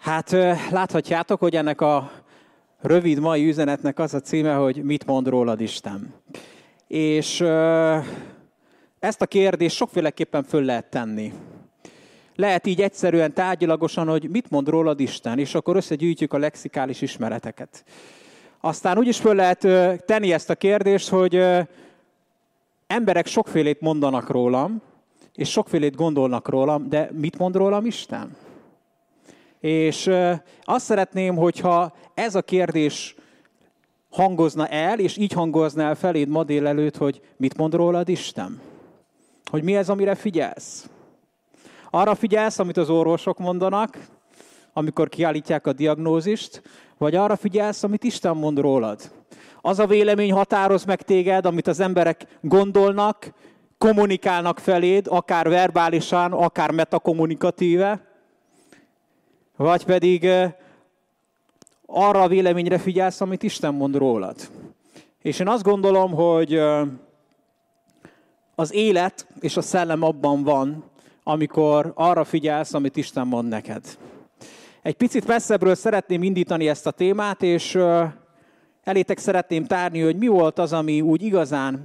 Hát láthatjátok, hogy ennek a rövid mai üzenetnek az a címe, hogy mit mond rólad Isten. És ezt a kérdést sokféleképpen föl lehet tenni. Lehet így egyszerűen tárgyilagosan, hogy mit mond rólad Isten, és akkor összegyűjtjük a lexikális ismereteket. Aztán úgy is föl lehet tenni ezt a kérdést, hogy emberek sokfélét mondanak rólam, és sokfélét gondolnak rólam, de mit mond rólam Isten? És azt szeretném, hogyha ez a kérdés hangozna el, és így hangozna el feléd ma délelőtt, hogy mit mond rólad Isten? Hogy mi ez, amire figyelsz? Arra figyelsz, amit az orvosok mondanak, amikor kiállítják a diagnózist, vagy arra figyelsz, amit Isten mond rólad? Az a vélemény határoz meg téged, amit az emberek gondolnak, kommunikálnak feléd, akár verbálisan, akár metakommunikatíve, vagy pedig arra a véleményre figyelsz, amit Isten mond rólad. És én azt gondolom, hogy az élet és a szellem abban van, amikor arra figyelsz, amit Isten mond neked. Egy picit messzebbről szeretném indítani ezt a témát, és elétek szeretném tárni, hogy mi volt az, ami úgy igazán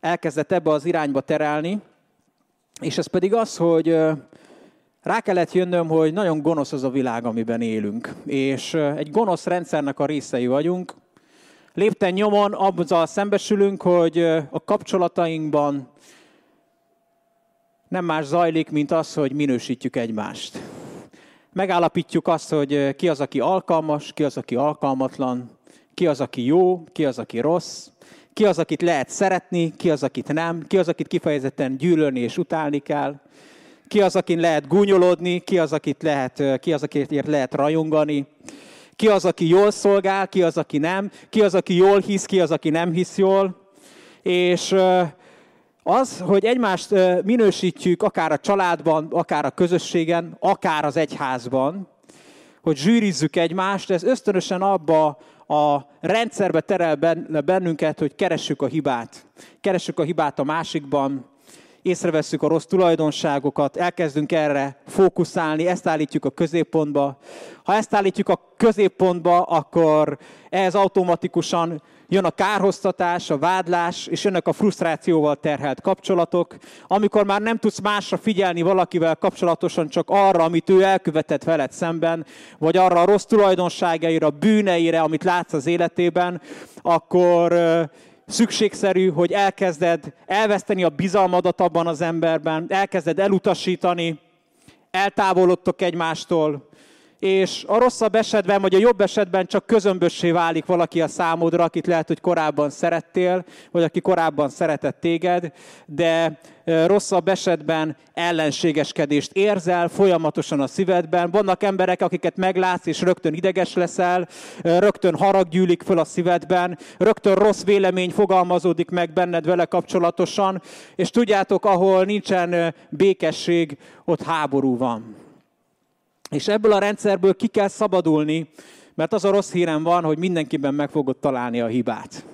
elkezdett ebbe az irányba terelni, és ez pedig az, hogy rá kellett jönnöm, hogy nagyon gonosz az a világ, amiben élünk. És egy gonosz rendszernek a részei vagyunk. Lépten nyomon azzal szembesülünk, hogy a kapcsolatainkban nem más zajlik, mint az, hogy minősítjük egymást. Megállapítjuk azt, hogy ki az, aki alkalmas, ki az, aki alkalmatlan, ki az, aki jó, ki az, aki rossz, ki az, akit lehet szeretni, ki az, akit nem, ki az, akit kifejezetten gyűlölni és utálni kell, ki az, akin lehet gúnyolódni, ki az, akit lehet, ki az, akit lehet rajongani, ki az, aki jól szolgál, ki az, aki nem, ki az, aki jól hisz, ki az, aki nem hisz jól. És az, hogy egymást minősítjük akár a családban, akár a közösségen, akár az egyházban, hogy zsűrizzük egymást, ez ösztönösen abba a rendszerbe terel bennünket, hogy keressük a hibát. Keressük a hibát a másikban, észreveszünk a rossz tulajdonságokat, elkezdünk erre fókuszálni, ezt állítjuk a középpontba. Ha ezt állítjuk a középpontba, akkor ez automatikusan jön a kárhoztatás, a vádlás, és jönnek a frusztrációval terhelt kapcsolatok, amikor már nem tudsz másra figyelni valakivel kapcsolatosan, csak arra, amit ő elkövetett veled szemben, vagy arra a rossz tulajdonságaira, bűneire, amit látsz az életében, akkor szükségszerű, hogy elkezded elveszteni a bizalmadat abban az emberben, elkezded elutasítani, eltávolodtok egymástól, és a rosszabb esetben, vagy a jobb esetben csak közömbössé válik valaki a számodra, akit lehet, hogy korábban szerettél, vagy aki korábban szeretett téged, de rosszabb esetben ellenségeskedést érzel folyamatosan a szívedben. Vannak emberek, akiket meglátsz, és rögtön ideges leszel, rögtön harag gyűlik föl a szívedben, rögtön rossz vélemény fogalmazódik meg benned vele kapcsolatosan, és tudjátok, ahol nincsen békesség, ott háború van. És ebből a rendszerből ki kell szabadulni, mert az a rossz hírem van, hogy mindenkiben meg fogod találni a hibát.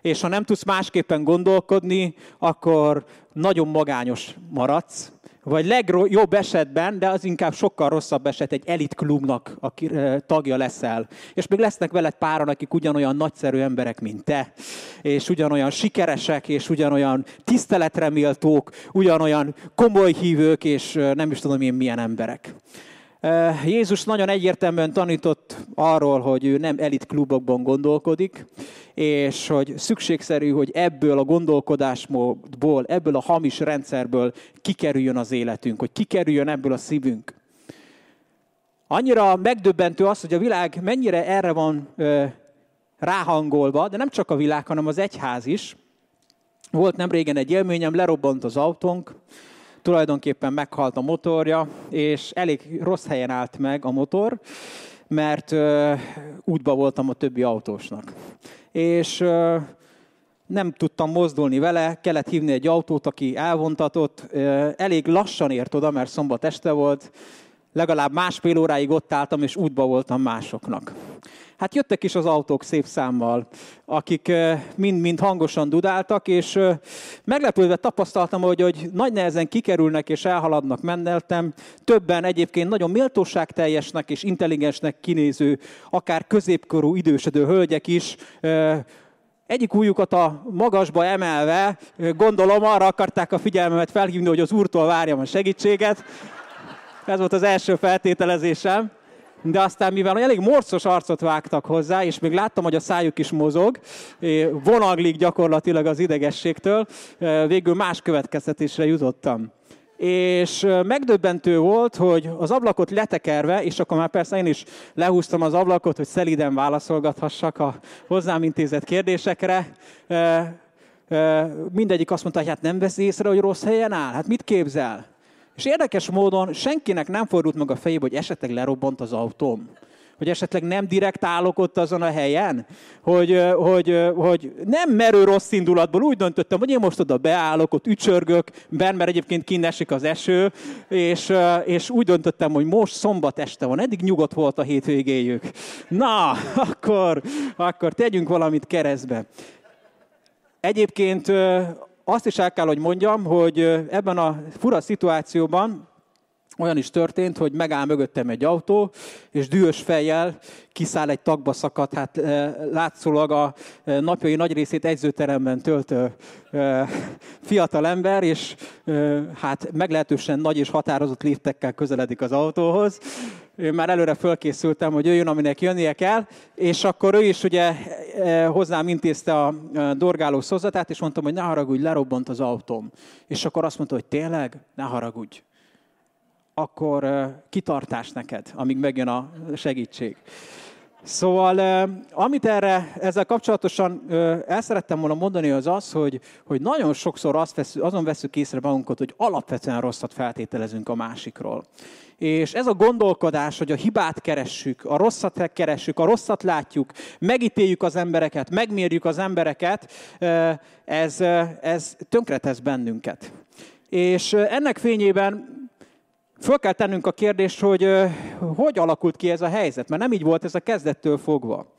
És ha nem tudsz másképpen gondolkodni, akkor nagyon magányos maradsz, vagy legjobb esetben, de az inkább sokkal rosszabb eset, egy elit klubnak a tagja leszel. És még lesznek veled páran, akik ugyanolyan nagyszerű emberek, mint te, és ugyanolyan sikeresek, és ugyanolyan tiszteletreméltók, ugyanolyan komoly hívők, és nem is tudom én milyen emberek. Jézus nagyon egyértelműen tanított arról, hogy ő nem elit klubokban gondolkodik, és hogy szükségszerű, hogy ebből a gondolkodásmódból, ebből a hamis rendszerből kikerüljön az életünk, hogy kikerüljön ebből a szívünk. Annyira megdöbbentő az, hogy a világ mennyire erre van ráhangolva, de nem csak a világ, hanem az egyház is. Volt nem régen egy élményem, lerobbant az autónk, tulajdonképpen meghalt a motorja, és elég rossz helyen állt meg a motor, mert útba voltam a többi autósnak. És nem tudtam mozdulni vele, kellett hívni egy autót, aki elvontatott, elég lassan ért oda, mert szombat este volt, legalább másfél óráig ott álltam, és útba voltam másoknak. Hát jöttek is az autók szép számmal, akik mind-mind hangosan dudáltak, és meglepődve tapasztaltam, hogy, hogy nagy nehezen kikerülnek és elhaladnak mendeltem. Többen egyébként nagyon méltóságteljesnek és intelligensnek kinéző, akár középkorú idősödő hölgyek is egyik újukat a magasba emelve, gondolom arra akarták a figyelmemet felhívni, hogy az úrtól várjam a segítséget. Ez volt az első feltételezésem. De aztán, mivel elég morcos arcot vágtak hozzá, és még láttam, hogy a szájuk is mozog, vonaglik gyakorlatilag az idegességtől, végül más következtetésre jutottam. És megdöbbentő volt, hogy az ablakot letekerve, és akkor már persze én is lehúztam az ablakot, hogy szeliden válaszolgathassak a hozzám intézett kérdésekre, mindegyik azt mondta, hogy hát nem veszi észre, hogy rossz helyen áll. Hát mit képzel? És érdekes módon senkinek nem fordult meg a fejébe, hogy esetleg lerobbant az autóm. Hogy esetleg nem direkt állok ott azon a helyen, hogy, hogy, hogy nem merő rossz indulatból úgy döntöttem, hogy én most oda beállok, ott ücsörgök, ben, mert egyébként kinesik az eső, és, és úgy döntöttem, hogy most szombat este van, eddig nyugodt volt a hétvégéjük. Na, akkor, akkor tegyünk valamit keresztbe. Egyébként azt is el kell, hogy mondjam, hogy ebben a fura szituációban olyan is történt, hogy megáll mögöttem egy autó, és dühös fejjel kiszáll egy tagba szakadt, hát látszólag a napjai nagy részét egyzőteremben töltő fiatal ember, és hát meglehetősen nagy és határozott léptekkel közeledik az autóhoz. Én már előre fölkészültem, hogy jöjjön, aminek jönnie kell, és akkor ő is ugye hozzám intézte a dorgáló szozatát, és mondtam, hogy ne haragudj, lerobbant az autóm. És akkor azt mondta, hogy tényleg, ne haragudj akkor kitartás neked, amíg megjön a segítség. Szóval, amit erre ezzel kapcsolatosan el szerettem volna mondani, az az, hogy, hogy nagyon sokszor azt vesz, azon veszük észre magunkat, hogy alapvetően rosszat feltételezünk a másikról. És ez a gondolkodás, hogy a hibát keressük, a rosszat keressük, a rosszat látjuk, megítéljük az embereket, megmérjük az embereket, ez, ez tönkretesz bennünket. És ennek fényében Föl kell tennünk a kérdést, hogy hogy alakult ki ez a helyzet, mert nem így volt ez a kezdettől fogva.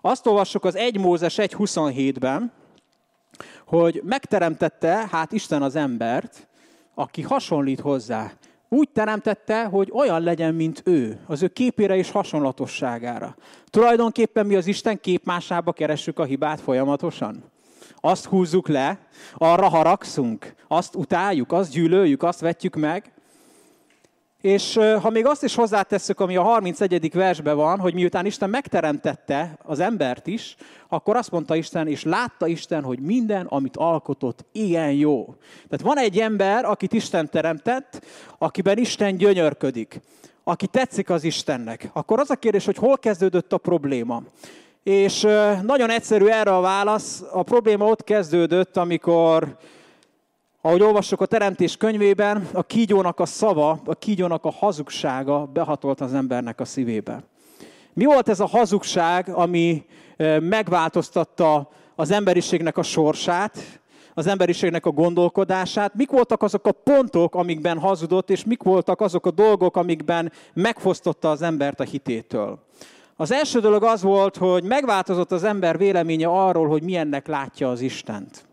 Azt olvassuk az 1 Mózes 1.27-ben, hogy megteremtette hát Isten az embert, aki hasonlít hozzá. Úgy teremtette, hogy olyan legyen, mint ő, az ő képére és hasonlatosságára. Tulajdonképpen mi az Isten képmásába keressük a hibát folyamatosan. Azt húzzuk le, arra haragszunk, azt utáljuk, azt gyűlöljük, azt vetjük meg, és ha még azt is hozzátesszük, ami a 31. versben van, hogy miután Isten megteremtette az embert is, akkor azt mondta Isten, és látta Isten, hogy minden, amit alkotott, ilyen jó. Tehát van egy ember, akit Isten teremtett, akiben Isten gyönyörködik, aki tetszik az Istennek. Akkor az a kérdés, hogy hol kezdődött a probléma. És nagyon egyszerű erre a válasz. A probléma ott kezdődött, amikor ahogy olvassuk a Teremtés könyvében, a kígyónak a szava, a kígyónak a hazugsága behatolt az embernek a szívébe. Mi volt ez a hazugság, ami megváltoztatta az emberiségnek a sorsát, az emberiségnek a gondolkodását, mik voltak azok a pontok, amikben hazudott, és mik voltak azok a dolgok, amikben megfosztotta az embert a hitétől. Az első dolog az volt, hogy megváltozott az ember véleménye arról, hogy milyennek látja az Istent.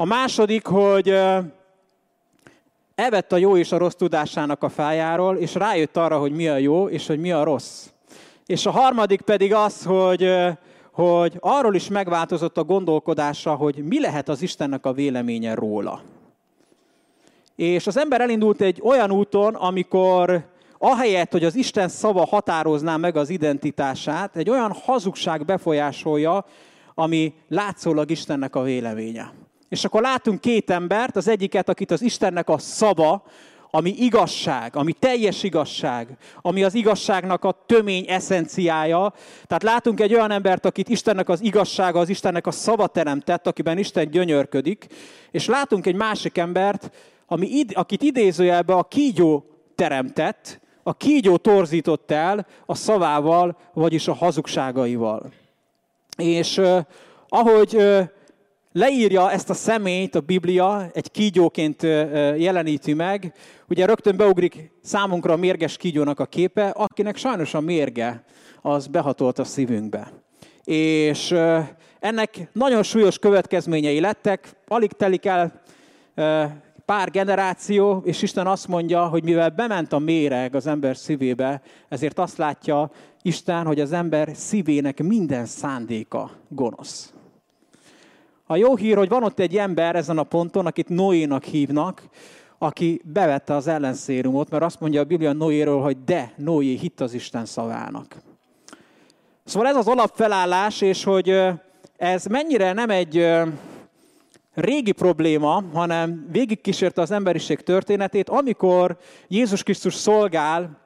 A második, hogy evett a jó és a rossz tudásának a fájáról, és rájött arra, hogy mi a jó, és hogy mi a rossz. És a harmadik pedig az, hogy, hogy arról is megváltozott a gondolkodása, hogy mi lehet az Istennek a véleménye róla. És az ember elindult egy olyan úton, amikor ahelyett, hogy az Isten szava határozná meg az identitását, egy olyan hazugság befolyásolja, ami látszólag Istennek a véleménye. És akkor látunk két embert, az egyiket, akit az Istennek a szava, ami igazság, ami teljes igazság, ami az igazságnak a tömény eszenciája. Tehát látunk egy olyan embert, akit Istennek az igazsága, az Istennek a szava teremtett, akiben Isten gyönyörködik, és látunk egy másik embert, ami, akit idézőjelbe a kígyó teremtett, a kígyó torzított el a szavával, vagyis a hazugságaival. És uh, ahogy uh, leírja ezt a személyt a Biblia, egy kígyóként jeleníti meg. Ugye rögtön beugrik számunkra a mérges kígyónak a képe, akinek sajnos a mérge az behatolt a szívünkbe. És ennek nagyon súlyos következményei lettek, alig telik el pár generáció, és Isten azt mondja, hogy mivel bement a méreg az ember szívébe, ezért azt látja Isten, hogy az ember szívének minden szándéka gonosz. A jó hír, hogy van ott egy ember ezen a ponton, akit Noénak hívnak, aki bevette az ellenszérumot, mert azt mondja a Biblia Noéről, hogy de, Noé hitt az Isten szavának. Szóval ez az alapfelállás, és hogy ez mennyire nem egy régi probléma, hanem végigkísérte az emberiség történetét, amikor Jézus Krisztus szolgál,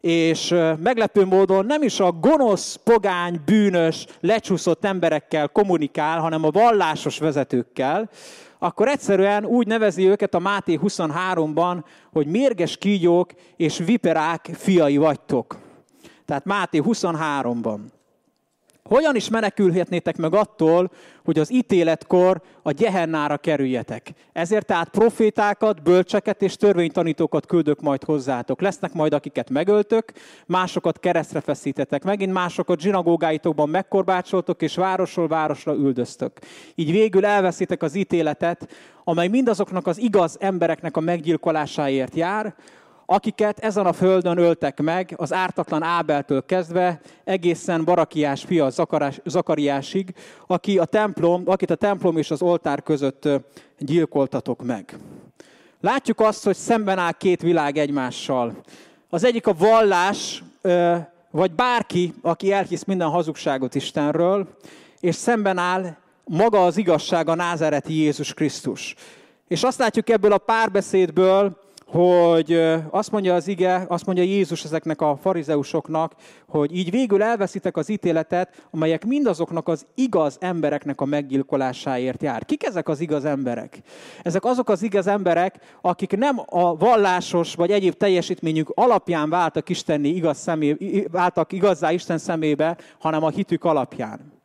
és meglepő módon nem is a gonosz, pogány, bűnös, lecsúszott emberekkel kommunikál, hanem a vallásos vezetőkkel, akkor egyszerűen úgy nevezi őket a Máté 23-ban, hogy mérges kígyók és viperák fiai vagytok. Tehát Máté 23-ban. Hogyan is menekülhetnétek meg attól, hogy az ítéletkor a gyehennára kerüljetek? Ezért tehát profétákat, bölcseket és törvénytanítókat küldök majd hozzátok. Lesznek majd, akiket megöltök, másokat keresztre feszítetek, megint másokat zsinagógáitokban megkorbácsoltok, és városról városra üldöztök. Így végül elveszitek az ítéletet, amely mindazoknak az igaz embereknek a meggyilkolásáért jár, akiket ezen a földön öltek meg, az ártatlan Ábeltől kezdve egészen Barakiás fia Zakariásig, aki a templom, akit a templom és az oltár között gyilkoltatok meg. Látjuk azt, hogy szemben áll két világ egymással. Az egyik a vallás, vagy bárki, aki elhisz minden hazugságot Istenről, és szemben áll maga az igazság, a názereti Jézus Krisztus. És azt látjuk ebből a párbeszédből, hogy azt mondja az ige, azt mondja Jézus ezeknek a farizeusoknak, hogy így végül elveszitek az ítéletet, amelyek mindazoknak az igaz embereknek a meggyilkolásáért jár. Kik ezek az igaz emberek? Ezek azok az igaz emberek, akik nem a vallásos vagy egyéb teljesítményük alapján váltak, Istenni igaz szemé, váltak igazzá Isten szemébe, hanem a hitük alapján.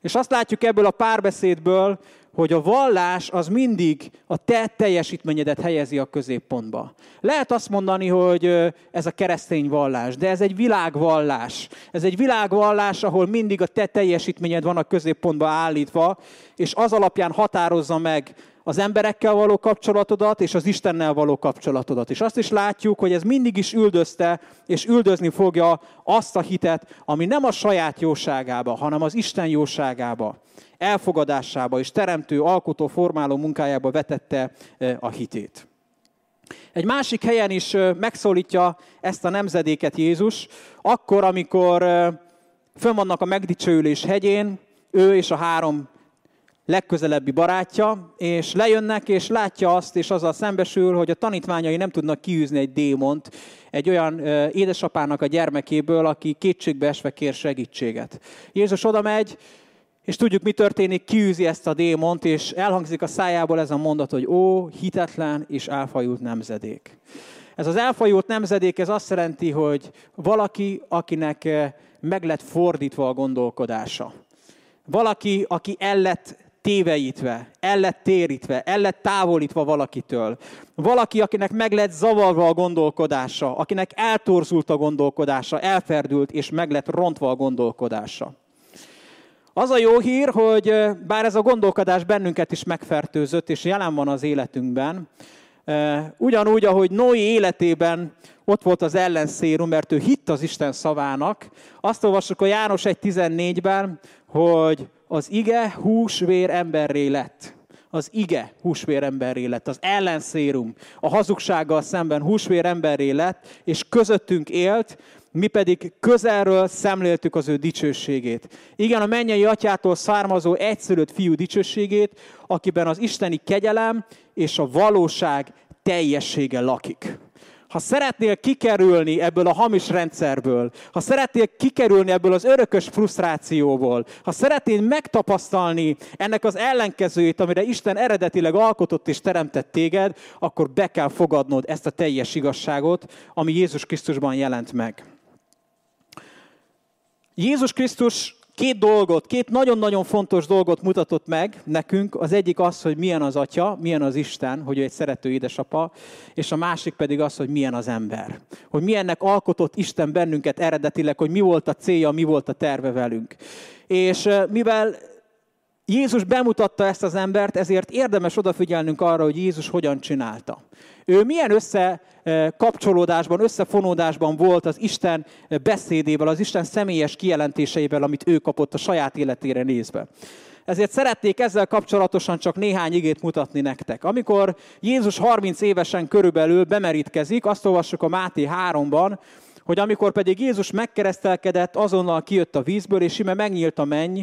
És azt látjuk ebből a párbeszédből, hogy a vallás az mindig a te teljesítményedet helyezi a középpontba. Lehet azt mondani, hogy ez a keresztény vallás, de ez egy világvallás. Ez egy világvallás, ahol mindig a te teljesítményed van a középpontba állítva, és az alapján határozza meg az emberekkel való kapcsolatodat, és az Istennel való kapcsolatodat. És azt is látjuk, hogy ez mindig is üldözte, és üldözni fogja azt a hitet, ami nem a saját jóságába, hanem az Isten jóságába elfogadásába és teremtő, alkotó, formáló munkájába vetette a hitét. Egy másik helyen is megszólítja ezt a nemzedéket Jézus, akkor, amikor fönn vannak a megdicsőülés hegyén, ő és a három legközelebbi barátja, és lejönnek, és látja azt, és azzal szembesül, hogy a tanítványai nem tudnak kiűzni egy démont, egy olyan édesapának a gyermekéből, aki kétségbe esve kér segítséget. Jézus oda megy, és tudjuk, mi történik, kiűzi ezt a démont, és elhangzik a szájából ez a mondat, hogy ó, hitetlen és elfajult nemzedék. Ez az elfajult nemzedék, ez azt jelenti, hogy valaki, akinek meg lett fordítva a gondolkodása. Valaki, aki el lett téveítve, el lett térítve, el lett távolítva valakitől. Valaki, akinek meg lett zavarva a gondolkodása, akinek eltorzult a gondolkodása, elferdült és meg lett rontva a gondolkodása. Az a jó hír, hogy bár ez a gondolkodás bennünket is megfertőzött, és jelen van az életünkben, ugyanúgy, ahogy Noé életében ott volt az ellenszérum, mert ő hitt az Isten szavának, azt olvassuk a János 1.14-ben, hogy az ige húsvér emberré lett. Az ige húsvér emberré lett, az ellenszérum, a hazugsággal szemben húsvér emberré lett, és közöttünk élt, mi pedig közelről szemléltük az ő dicsőségét. Igen, a mennyei atyától származó egyszülött fiú dicsőségét, akiben az isteni kegyelem és a valóság teljessége lakik. Ha szeretnél kikerülni ebből a hamis rendszerből, ha szeretnél kikerülni ebből az örökös frusztrációból, ha szeretnél megtapasztalni ennek az ellenkezőjét, amire Isten eredetileg alkotott és teremtett téged, akkor be kell fogadnod ezt a teljes igazságot, ami Jézus Krisztusban jelent meg. Jézus Krisztus két dolgot, két nagyon-nagyon fontos dolgot mutatott meg nekünk. Az egyik az, hogy milyen az Atya, milyen az Isten, hogy ő egy szerető édesapa, és a másik pedig az, hogy milyen az ember. Hogy milyennek alkotott Isten bennünket eredetileg, hogy mi volt a célja, mi volt a terve velünk. És mivel Jézus bemutatta ezt az embert, ezért érdemes odafigyelnünk arra, hogy Jézus hogyan csinálta. Ő milyen összekapcsolódásban, összefonódásban volt az Isten beszédével, az Isten személyes kijelentéseivel, amit ő kapott a saját életére nézve. Ezért szeretnék ezzel kapcsolatosan csak néhány igét mutatni nektek. Amikor Jézus 30 évesen körülbelül bemerítkezik, azt olvassuk a Máté 3-ban, hogy amikor pedig Jézus megkeresztelkedett, azonnal kijött a vízből, és ime megnyílt a menny,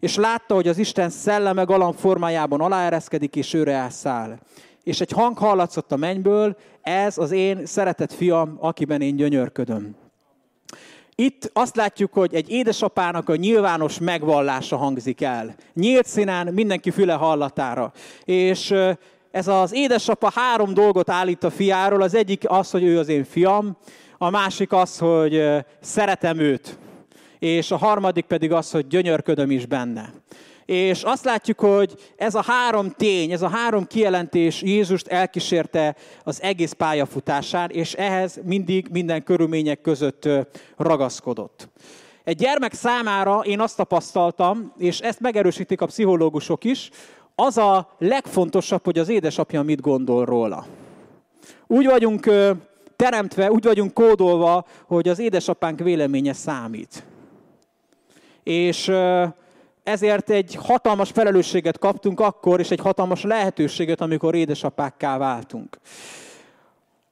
és látta, hogy az Isten szelleme galamb formájában aláereszkedik, és őre elszáll. És egy hang hallatszott a mennyből, ez az én szeretett fiam, akiben én gyönyörködöm. Itt azt látjuk, hogy egy édesapának a nyilvános megvallása hangzik el. Nyílt színen, mindenki füle hallatára. És ez az édesapa három dolgot állít a fiáról. Az egyik az, hogy ő az én fiam, a másik az, hogy szeretem őt, és a harmadik pedig az, hogy gyönyörködöm is benne. És azt látjuk, hogy ez a három tény, ez a három kijelentés Jézust elkísérte az egész pályafutásán, és ehhez mindig minden körülmények között ragaszkodott. Egy gyermek számára én azt tapasztaltam, és ezt megerősítik a pszichológusok is, az a legfontosabb, hogy az édesapja mit gondol róla. Úgy vagyunk teremtve, úgy vagyunk kódolva, hogy az édesapánk véleménye számít. És ezért egy hatalmas felelősséget kaptunk akkor, és egy hatalmas lehetőséget, amikor édesapákká váltunk.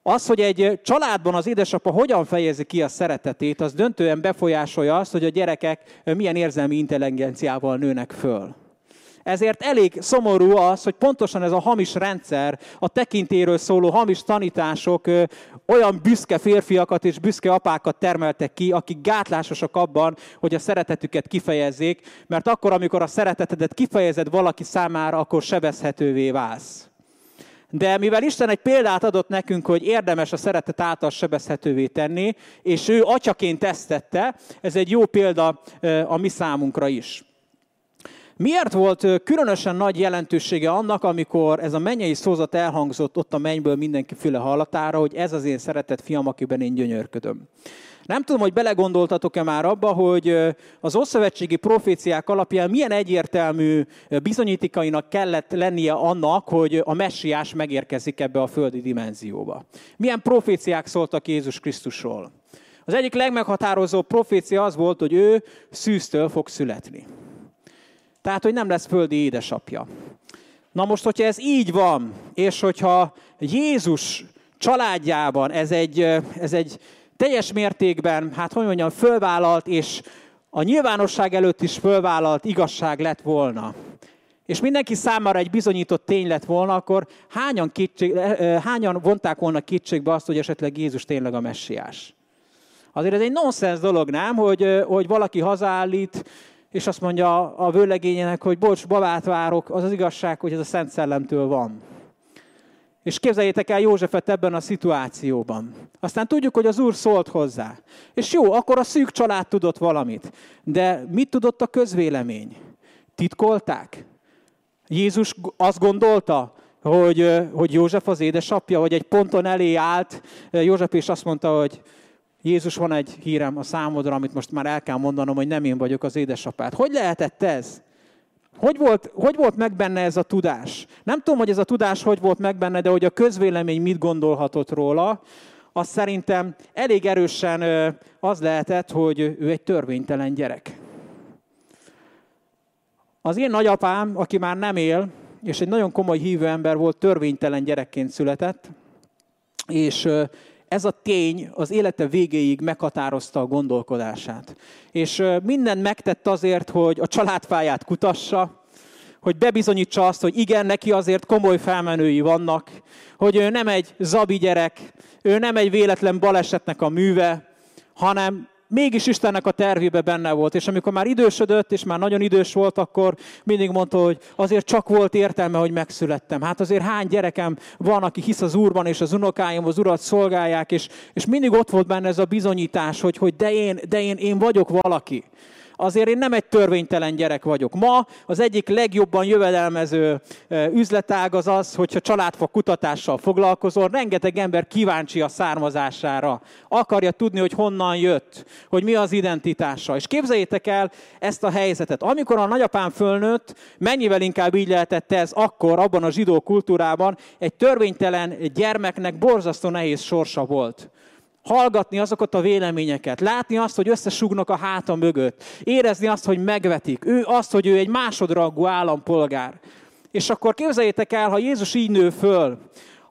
Az, hogy egy családban az édesapa hogyan fejezi ki a szeretetét, az döntően befolyásolja azt, hogy a gyerekek milyen érzelmi intelligenciával nőnek föl. Ezért elég szomorú az, hogy pontosan ez a hamis rendszer, a tekintéről szóló hamis tanítások olyan büszke férfiakat és büszke apákat termeltek ki, akik gátlásosak abban, hogy a szeretetüket kifejezzék, mert akkor, amikor a szeretetedet kifejezed valaki számára, akkor sebezhetővé válsz. De mivel Isten egy példát adott nekünk, hogy érdemes a szeretet által sebezhetővé tenni, és ő atyaként ezt tette, ez egy jó példa a mi számunkra is. Miért volt különösen nagy jelentősége annak, amikor ez a mennyei szózat elhangzott ott a mennyből mindenki füle hallatára, hogy ez az én szeretett fiam, akiben én gyönyörködöm? Nem tudom, hogy belegondoltatok-e már abba, hogy az ószövetségi proféciák alapján milyen egyértelmű bizonyítékainak kellett lennie annak, hogy a messiás megérkezik ebbe a földi dimenzióba. Milyen proféciák szóltak Jézus Krisztusról? Az egyik legmeghatározó profécia az volt, hogy ő szűztől fog születni. Tehát, hogy nem lesz földi édesapja. Na most, hogyha ez így van, és hogyha Jézus családjában ez egy, ez egy teljes mértékben, hát hogy mondjam, fölvállalt, és a nyilvánosság előtt is fölvállalt igazság lett volna, és mindenki számára egy bizonyított tény lett volna, akkor hányan, kétség, hányan vonták volna kétségbe azt, hogy esetleg Jézus tényleg a messiás? Azért ez egy nonsens dolog, nem? Hogy, hogy valaki hazállít és azt mondja a vőlegényének, hogy bocs, babát várok, az az igazság, hogy ez a Szent Szellemtől van. És képzeljétek el Józsefet ebben a szituációban. Aztán tudjuk, hogy az Úr szólt hozzá. És jó, akkor a szűk család tudott valamit. De mit tudott a közvélemény? Titkolták? Jézus azt gondolta, hogy, hogy József az édesapja, hogy egy ponton elé állt József, és azt mondta, hogy Jézus, van egy hírem a számodra, amit most már el kell mondanom, hogy nem én vagyok az édesapád. Hogy lehetett ez? Hogy volt, hogy volt meg benne ez a tudás? Nem tudom, hogy ez a tudás hogy volt meg benne, de hogy a közvélemény mit gondolhatott róla, az szerintem elég erősen az lehetett, hogy ő egy törvénytelen gyerek. Az én nagyapám, aki már nem él, és egy nagyon komoly hívő ember volt, törvénytelen gyerekként született, és ez a tény az élete végéig meghatározta a gondolkodását. És mindent megtett azért, hogy a családfáját kutassa, hogy bebizonyítsa azt, hogy igen, neki azért komoly felmenői vannak, hogy ő nem egy zabi gyerek, ő nem egy véletlen balesetnek a műve, hanem mégis Istennek a tervébe benne volt. És amikor már idősödött, és már nagyon idős volt, akkor mindig mondta, hogy azért csak volt értelme, hogy megszülettem. Hát azért hány gyerekem van, aki hisz az Úrban, és az unokáim az Urat szolgálják, és, és mindig ott volt benne ez a bizonyítás, hogy, hogy de, én, de én, én vagyok valaki azért én nem egy törvénytelen gyerek vagyok. Ma az egyik legjobban jövedelmező üzletág az az, hogyha családfa kutatással foglalkozol, rengeteg ember kíváncsi a származására. Akarja tudni, hogy honnan jött, hogy mi az identitása. És képzeljétek el ezt a helyzetet. Amikor a nagyapám fölnőtt, mennyivel inkább így lehetett ez akkor, abban a zsidó kultúrában, egy törvénytelen gyermeknek borzasztó nehéz sorsa volt hallgatni azokat a véleményeket, látni azt, hogy összesugnak a háta mögött, érezni azt, hogy megvetik, ő azt, hogy ő egy másodrangú állampolgár. És akkor képzeljétek el, ha Jézus így nő föl,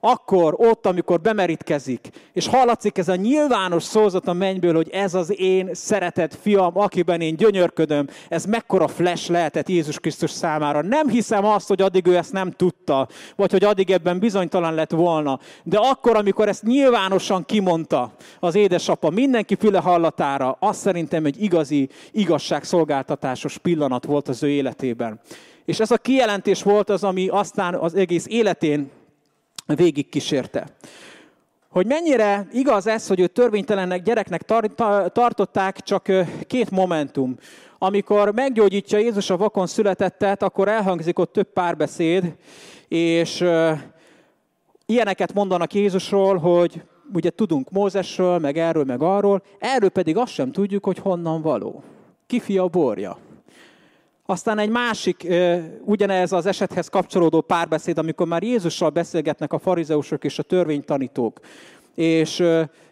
akkor ott, amikor bemerítkezik, és hallatszik ez a nyilvános szózat a mennyből, hogy ez az én szeretett fiam, akiben én gyönyörködöm, ez mekkora flash lehetett Jézus Krisztus számára. Nem hiszem azt, hogy addig ő ezt nem tudta, vagy hogy addig ebben bizonytalan lett volna. De akkor, amikor ezt nyilvánosan kimondta az édesapa mindenki füle hallatára, azt szerintem egy igazi igazságszolgáltatásos pillanat volt az ő életében. És ez a kijelentés volt az, ami aztán az egész életén végig kísérte. Hogy mennyire igaz ez, hogy ő törvénytelennek gyereknek tartották, csak két momentum. Amikor meggyógyítja Jézus a vakon születettet, akkor elhangzik ott több párbeszéd, és ilyeneket mondanak Jézusról, hogy ugye tudunk Mózesről, meg erről, meg arról, erről pedig azt sem tudjuk, hogy honnan való. Ki fia borja. Aztán egy másik, ugyanez az esethez kapcsolódó párbeszéd, amikor már Jézussal beszélgetnek a farizeusok és a törvénytanítók, és,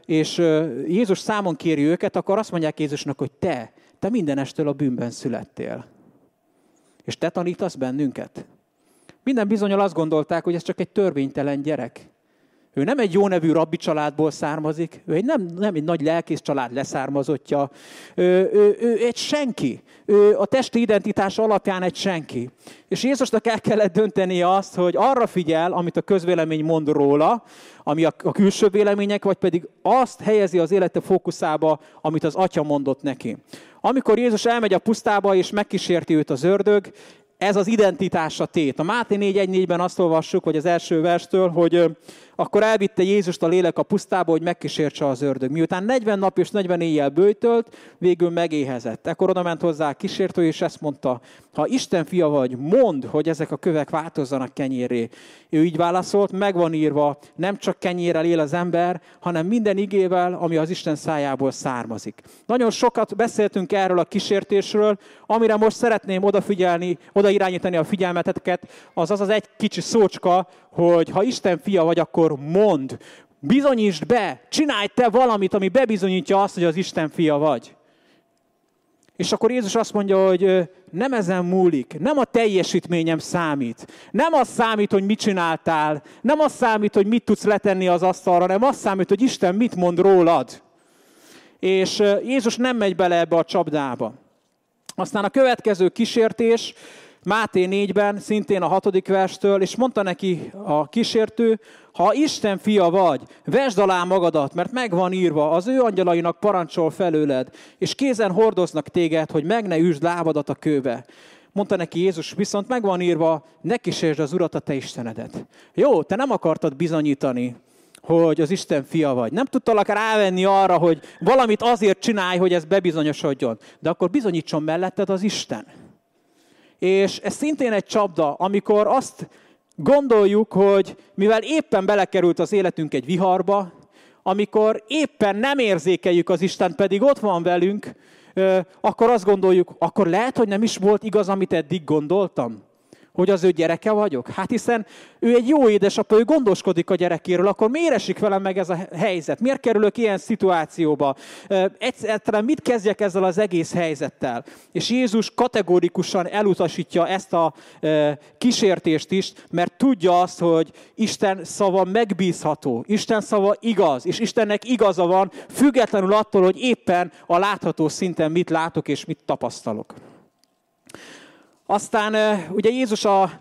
és Jézus számon kéri őket, akkor azt mondják Jézusnak, hogy te, te mindenestől a bűnben születtél. És te tanítasz bennünket? Minden bizonyal azt gondolták, hogy ez csak egy törvénytelen gyerek. Ő nem egy jó nevű rabbi családból származik, ő egy nem, nem egy nagy lelkész család leszármazottja, ő, ő, ő egy senki, ő a testi identitás alapján egy senki. És Jézusnak el kellett döntenie azt, hogy arra figyel, amit a közvélemény mond róla, ami a, a külső vélemények, vagy pedig azt helyezi az élete fókuszába, amit az atya mondott neki. Amikor Jézus elmegy a pusztába, és megkísérti őt az ördög, ez az identitása tét. A Máté 4.1.4-ben azt olvassuk, hogy az első verstől, hogy akkor elvitte Jézust a lélek a pusztába, hogy megkísértse az ördög. Miután 40 nap és 40 éjjel bőjtölt, végül megéhezett. Ekkor oda ment hozzá a kísértő, és ezt mondta, ha Isten fia vagy, mondd, hogy ezek a kövek változzanak kenyéré. Ő így válaszolt, megvan írva, nem csak kenyérrel él az ember, hanem minden igével, ami az Isten szájából származik. Nagyon sokat beszéltünk erről a kísértésről, amire most szeretném odafigyelni, odairányítani a figyelmeteket, az az az egy kicsi szócska, hogy ha Isten fia vagy, akkor mond, bizonyítsd be, csinálj te valamit, ami bebizonyítja azt, hogy az Isten fia vagy. És akkor Jézus azt mondja, hogy nem ezen múlik, nem a teljesítményem számít. Nem az számít, hogy mit csináltál, nem az számít, hogy mit tudsz letenni az asztalra, hanem az számít, hogy Isten mit mond rólad. És Jézus nem megy bele ebbe a csapdába. Aztán a következő kísértés, Máté 4-ben, szintén a hatodik verstől, és mondta neki a kísértő, ha Isten fia vagy, vesd alá magadat, mert megvan írva, az ő angyalainak parancsol felőled, és kézen hordoznak téged, hogy meg ne üsd lábadat a kőbe. Mondta neki Jézus, viszont megvan írva, ne kísérsd az Urat, a te Istenedet. Jó, te nem akartad bizonyítani, hogy az Isten fia vagy. Nem tudtalak rávenni arra, hogy valamit azért csinálj, hogy ez bebizonyosodjon. De akkor bizonyítson melletted az Isten. És ez szintén egy csapda, amikor azt gondoljuk, hogy mivel éppen belekerült az életünk egy viharba, amikor éppen nem érzékeljük az Isten, pedig ott van velünk, akkor azt gondoljuk, akkor lehet, hogy nem is volt igaz, amit eddig gondoltam hogy az ő gyereke vagyok? Hát hiszen ő egy jó édesapa, ő gondoskodik a gyerekéről, akkor miért esik velem meg ez a helyzet? Miért kerülök ilyen szituációba? Egyszerűen mit kezdjek ezzel az egész helyzettel? És Jézus kategórikusan elutasítja ezt a kísértést is, mert tudja azt, hogy Isten szava megbízható, Isten szava igaz, és Istennek igaza van, függetlenül attól, hogy éppen a látható szinten mit látok és mit tapasztalok. Aztán ugye Jézus a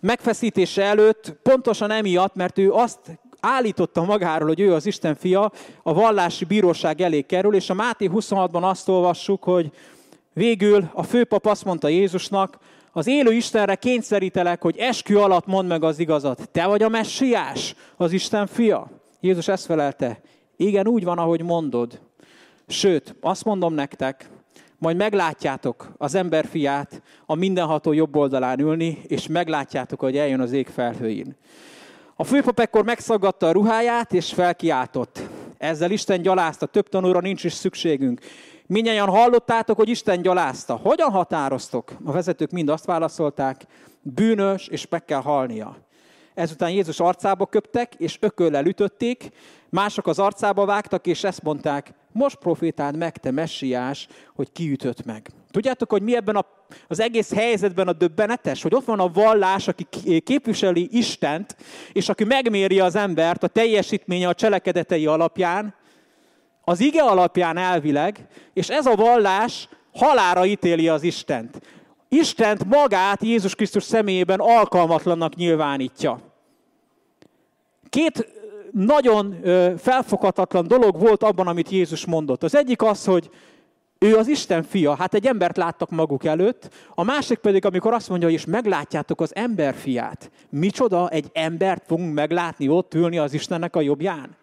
megfeszítése előtt pontosan emiatt, mert ő azt állította magáról, hogy ő az Isten fia, a vallási bíróság elé kerül, és a Máté 26-ban azt olvassuk, hogy végül a főpap azt mondta Jézusnak, az élő Istenre kényszerítelek, hogy eskü alatt mondd meg az igazat. Te vagy a messiás, az Isten fia. Jézus ezt felelte. Igen, úgy van, ahogy mondod. Sőt, azt mondom nektek, majd meglátjátok az emberfiát a mindenható jobb oldalán ülni, és meglátjátok, hogy eljön az ég felhőin. A főpap ekkor megszaggatta a ruháját, és felkiáltott. Ezzel Isten gyalázta, több tanúra nincs is szükségünk. Minnyáján hallottátok, hogy Isten gyalázta. Hogyan határoztok? A vezetők mind azt válaszolták, bűnös, és meg kell halnia. Ezután Jézus arcába köptek, és ököllel ütötték, mások az arcába vágtak, és ezt mondták, most profétáld meg, te messiás, hogy kiütött meg. Tudjátok, hogy mi ebben a, az egész helyzetben a döbbenetes? Hogy ott van a vallás, aki képviseli Istent, és aki megméri az embert a teljesítménye a cselekedetei alapján, az ige alapján elvileg, és ez a vallás halára ítéli az Istent. Istent magát Jézus Krisztus személyében alkalmatlannak nyilvánítja. Két nagyon felfoghatatlan dolog volt abban, amit Jézus mondott. Az egyik az, hogy ő az Isten fia, hát egy embert láttak maguk előtt, a másik pedig, amikor azt mondja, hogy és meglátjátok az ember fiát. Micsoda, egy embert fogunk meglátni ott ülni az Istennek a jobbján?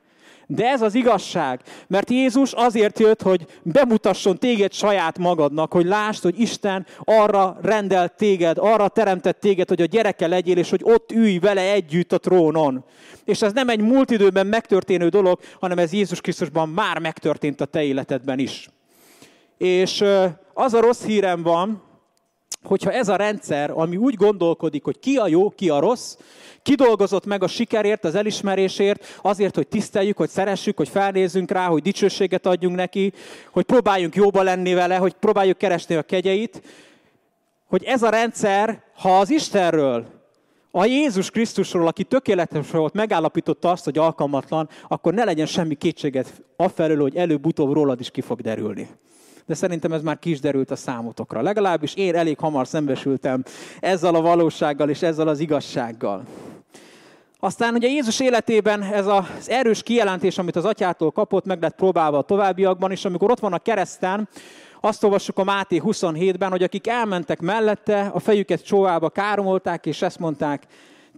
De ez az igazság, mert Jézus azért jött, hogy bemutasson téged saját magadnak, hogy lásd, hogy Isten arra rendelt téged, arra teremtett téged, hogy a gyereke legyél, és hogy ott ülj vele együtt a trónon. És ez nem egy múlt időben megtörténő dolog, hanem ez Jézus Krisztusban már megtörtént a te életedben is. És az a rossz hírem van, hogyha ez a rendszer, ami úgy gondolkodik, hogy ki a jó, ki a rossz, kidolgozott meg a sikerért, az elismerésért, azért, hogy tiszteljük, hogy szeressük, hogy felnézzünk rá, hogy dicsőséget adjunk neki, hogy próbáljunk jóba lenni vele, hogy próbáljuk keresni a kegyeit, hogy ez a rendszer, ha az Istenről, a Jézus Krisztusról, aki tökéletes volt, megállapította azt, hogy alkalmatlan, akkor ne legyen semmi kétséget afelől, hogy előbb-utóbb rólad is ki fog derülni de szerintem ez már kis derült a számotokra. Legalábbis én elég hamar szembesültem ezzel a valósággal és ezzel az igazsággal. Aztán ugye Jézus életében ez az erős kijelentés, amit az atyától kapott, meg lett próbálva a továbbiakban, és amikor ott van a kereszten, azt olvassuk a Máté 27-ben, hogy akik elmentek mellette, a fejüket csóvába káromolták, és ezt mondták,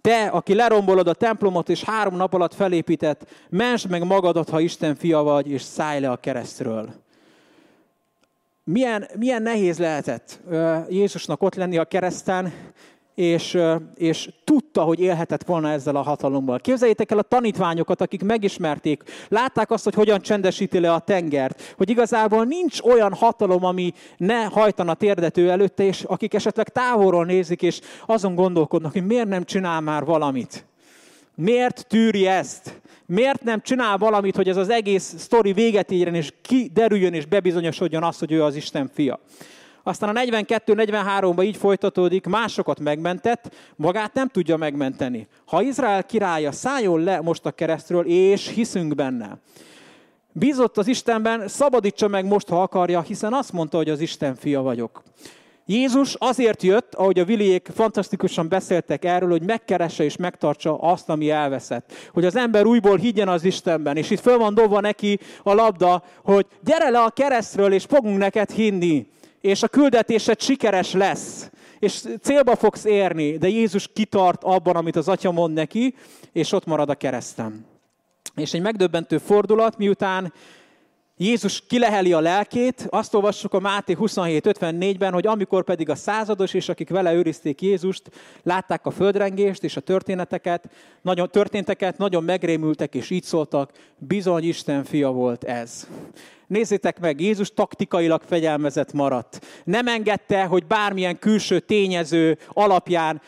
te, aki lerombolod a templomot, és három nap alatt felépített, mens meg magadat, ha Isten fia vagy, és szállj le a keresztről milyen, milyen nehéz lehetett Jézusnak ott lenni a kereszten, és, és tudta, hogy élhetett volna ezzel a hatalommal. Képzeljétek el a tanítványokat, akik megismerték, látták azt, hogy hogyan csendesíti le a tengert, hogy igazából nincs olyan hatalom, ami ne hajtana térdető előtte, és akik esetleg távolról nézik, és azon gondolkodnak, hogy miért nem csinál már valamit. Miért tűri ezt? Miért nem csinál valamit, hogy ez az egész sztori véget érjen, és kiderüljön, és bebizonyosodjon az, hogy ő az Isten fia? Aztán a 42-43-ban így folytatódik, másokat megmentett, magát nem tudja megmenteni. Ha Izrael királya, szálljon le most a keresztről, és hiszünk benne. Bízott az Istenben, szabadítsa meg most, ha akarja, hiszen azt mondta, hogy az Isten fia vagyok. Jézus azért jött, ahogy a Viliék fantasztikusan beszéltek erről, hogy megkeresse és megtartsa azt, ami elveszett. Hogy az ember újból higgyen az Istenben. És itt föl van dobva neki a labda, hogy gyere le a keresztről, és fogunk neked hinni. És a küldetésed sikeres lesz. És célba fogsz érni. De Jézus kitart abban, amit az Atya mond neki, és ott marad a keresztem. És egy megdöbbentő fordulat, miután Jézus kileheli a lelkét, azt olvassuk a Máté 27.54-ben, hogy amikor pedig a százados és akik vele őrizték Jézust, látták a földrengést és a történeteket, nagyon, történteket, nagyon megrémültek és így szóltak, bizony Isten fia volt ez. Nézzétek meg, Jézus taktikailag fegyelmezett maradt. Nem engedte, hogy bármilyen külső tényező alapján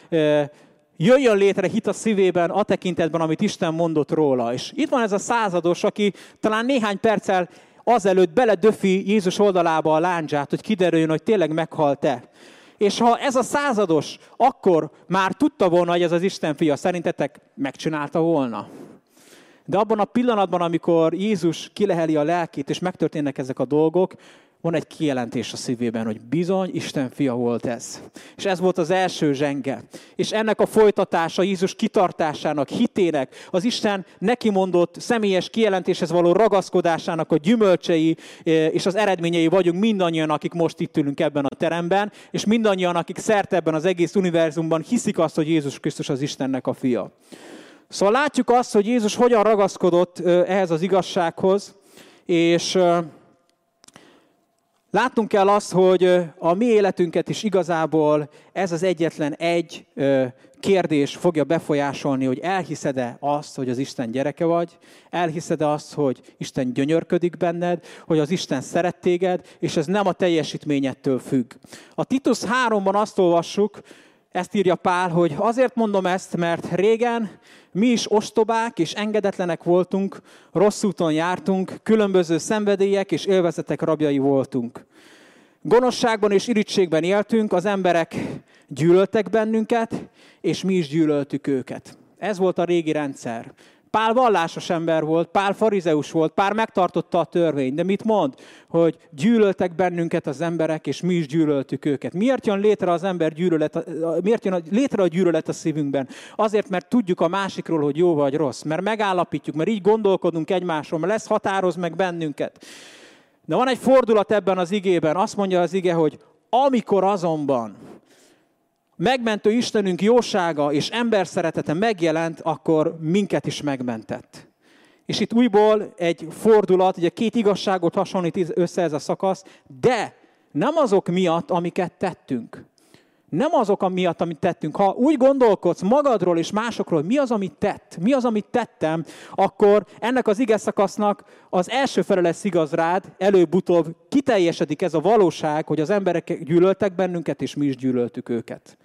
jöjjön létre hit a szívében a tekintetben, amit Isten mondott róla. És itt van ez a százados, aki talán néhány perccel azelőtt beledöfi Jézus oldalába a láncsát, hogy kiderüljön, hogy tényleg meghalt-e. És ha ez a százados akkor már tudta volna, hogy ez az Isten fia, szerintetek megcsinálta volna? De abban a pillanatban, amikor Jézus kileheli a lelkét, és megtörténnek ezek a dolgok, van egy kijelentés a szívében, hogy bizony Isten fia volt ez. És ez volt az első zsenge. És ennek a folytatása Jézus kitartásának, hitének, az Isten neki mondott személyes kijelentéshez való ragaszkodásának a gyümölcsei eh, és az eredményei vagyunk mindannyian, akik most itt ülünk ebben a teremben, és mindannyian, akik szerte ebben az egész univerzumban hiszik azt, hogy Jézus Krisztus az Istennek a fia. Szóval látjuk azt, hogy Jézus hogyan ragaszkodott eh, ehhez az igazsághoz, és eh, Látnunk kell azt, hogy a mi életünket is igazából ez az egyetlen egy kérdés fogja befolyásolni, hogy elhiszed-e azt, hogy az Isten gyereke vagy, elhiszed-e azt, hogy Isten gyönyörködik benned, hogy az Isten szeret téged, és ez nem a teljesítményettől függ. A Titus 3-ban azt olvassuk, ezt írja Pál, hogy azért mondom ezt, mert régen mi is ostobák és engedetlenek voltunk, rossz úton jártunk, különböző szenvedélyek és élvezetek rabjai voltunk. Gonoszságban és irítségben éltünk, az emberek gyűlöltek bennünket, és mi is gyűlöltük őket. Ez volt a régi rendszer. Pál vallásos ember volt, Pál farizeus volt, Pál megtartotta a törvényt, de mit mond? Hogy gyűlöltek bennünket az emberek, és mi is gyűlöltük őket. Miért jön létre az ember gyűlölet, miért jön létre a gyűlölet a szívünkben? Azért, mert tudjuk a másikról, hogy jó vagy rossz, mert megállapítjuk, mert így gondolkodunk egymásról, mert lesz határoz meg bennünket. De van egy fordulat ebben az igében, azt mondja az ige, hogy amikor azonban megmentő Istenünk jósága és ember szeretete megjelent, akkor minket is megmentett. És itt újból egy fordulat, ugye két igazságot hasonlít össze ez a szakasz, de nem azok miatt, amiket tettünk. Nem azok miatt, amit tettünk. Ha úgy gondolkodsz magadról és másokról, mi az, amit tett, mi az, amit tettem, akkor ennek az ige szakasznak az első fele lesz igaz rád, előbb-utóbb kiteljesedik ez a valóság, hogy az emberek gyűlöltek bennünket, és mi is gyűlöltük őket.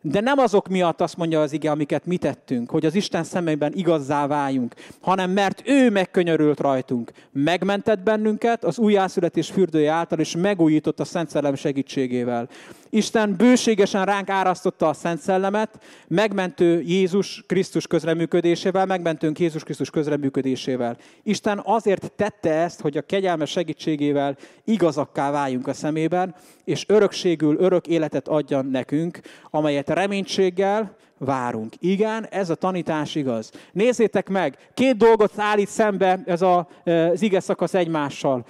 De nem azok miatt azt mondja az ige, amiket mi tettünk, hogy az Isten szemében igazzá váljunk, hanem mert ő megkönyörült rajtunk, megmentett bennünket az újjászületés fürdője által, és megújított a Szent Szellem segítségével. Isten bőségesen ránk árasztotta a Szent Szellemet, megmentő Jézus Krisztus közreműködésével, megmentőnk Jézus Krisztus közreműködésével. Isten azért tette ezt, hogy a kegyelmes segítségével igazakká váljunk a szemében, és örökségül örök életet adjan nekünk, amelyet reménységgel várunk. Igen, ez a tanítás igaz. Nézzétek meg, két dolgot állít szembe ez a, az ige szakasz egymással.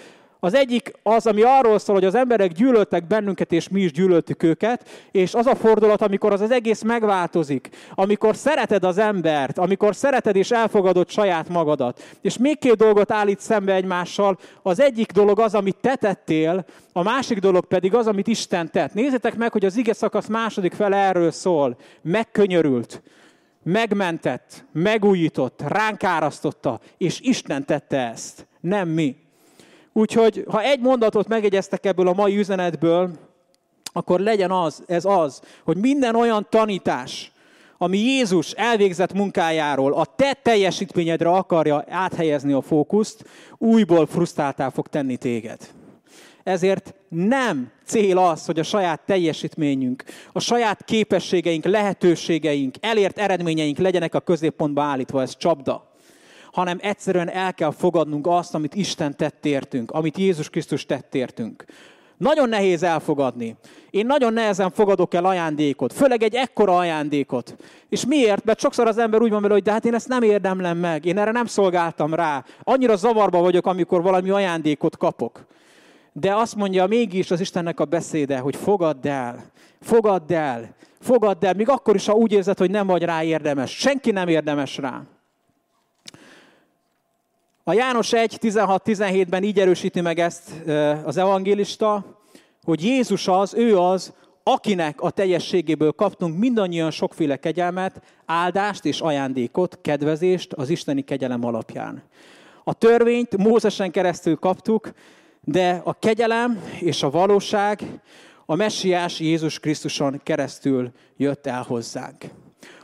Az egyik az, ami arról szól, hogy az emberek gyűlöltek bennünket, és mi is gyűlöltük őket, és az a fordulat, amikor az, az egész megváltozik, amikor szereted az embert, amikor szereted és elfogadod saját magadat. És még két dolgot állít szembe egymással. Az egyik dolog az, amit te tettél, a másik dolog pedig az, amit Isten tett. Nézzétek meg, hogy az ige szakasz második fele erről szól. Megkönyörült megmentett, megújított, ránk árasztotta, és Isten tette ezt, nem mi. Úgyhogy, ha egy mondatot megegyeztek ebből a mai üzenetből, akkor legyen az, ez az, hogy minden olyan tanítás, ami Jézus elvégzett munkájáról a te teljesítményedre akarja áthelyezni a fókuszt, újból frusztráltá fog tenni téged. Ezért nem cél az, hogy a saját teljesítményünk, a saját képességeink, lehetőségeink, elért eredményeink legyenek a középpontba állítva, ez csapda hanem egyszerűen el kell fogadnunk azt, amit Isten tett értünk, amit Jézus Krisztus tett értünk. Nagyon nehéz elfogadni. Én nagyon nehezen fogadok el ajándékot, főleg egy ekkora ajándékot. És miért? Mert sokszor az ember úgy van vele, hogy de hát én ezt nem érdemlem meg, én erre nem szolgáltam rá. Annyira zavarba vagyok, amikor valami ajándékot kapok. De azt mondja mégis az Istennek a beszéde, hogy fogadd el, fogadd el, fogadd el, még akkor is, ha úgy érzed, hogy nem vagy rá érdemes. Senki nem érdemes rá. A János 1, 16-17-ben így erősíti meg ezt az evangélista, hogy Jézus az, ő az, akinek a teljességéből kaptunk mindannyian sokféle kegyelmet, áldást és ajándékot, kedvezést az isteni kegyelem alapján. A törvényt Mózesen keresztül kaptuk, de a kegyelem és a valóság a messiás Jézus Krisztuson keresztül jött el hozzánk.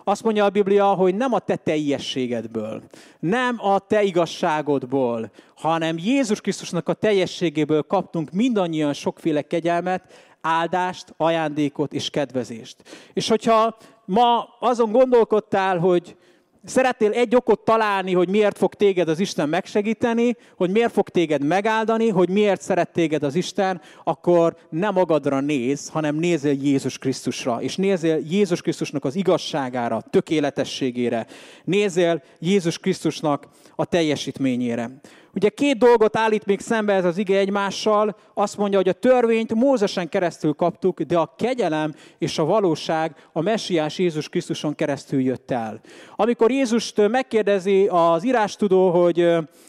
Azt mondja a Biblia, hogy nem a te teljességedből, nem a te igazságodból, hanem Jézus Krisztusnak a teljességéből kaptunk mindannyian sokféle kegyelmet, áldást, ajándékot és kedvezést. És hogyha ma azon gondolkodtál, hogy Szeretnél egy okot találni, hogy miért fog téged az Isten megsegíteni, hogy miért fog téged megáldani, hogy miért szeret téged az Isten, akkor nem magadra néz, hanem nézzél Jézus Krisztusra, és nézzél Jézus Krisztusnak az igazságára, tökéletességére, nézzél Jézus Krisztusnak a teljesítményére. Ugye két dolgot állít még szembe ez az ige egymással. Azt mondja, hogy a törvényt Mózesen keresztül kaptuk, de a kegyelem és a valóság a messiás Jézus Krisztuson keresztül jött el. Amikor Jézust megkérdezi az írástudó, hogy,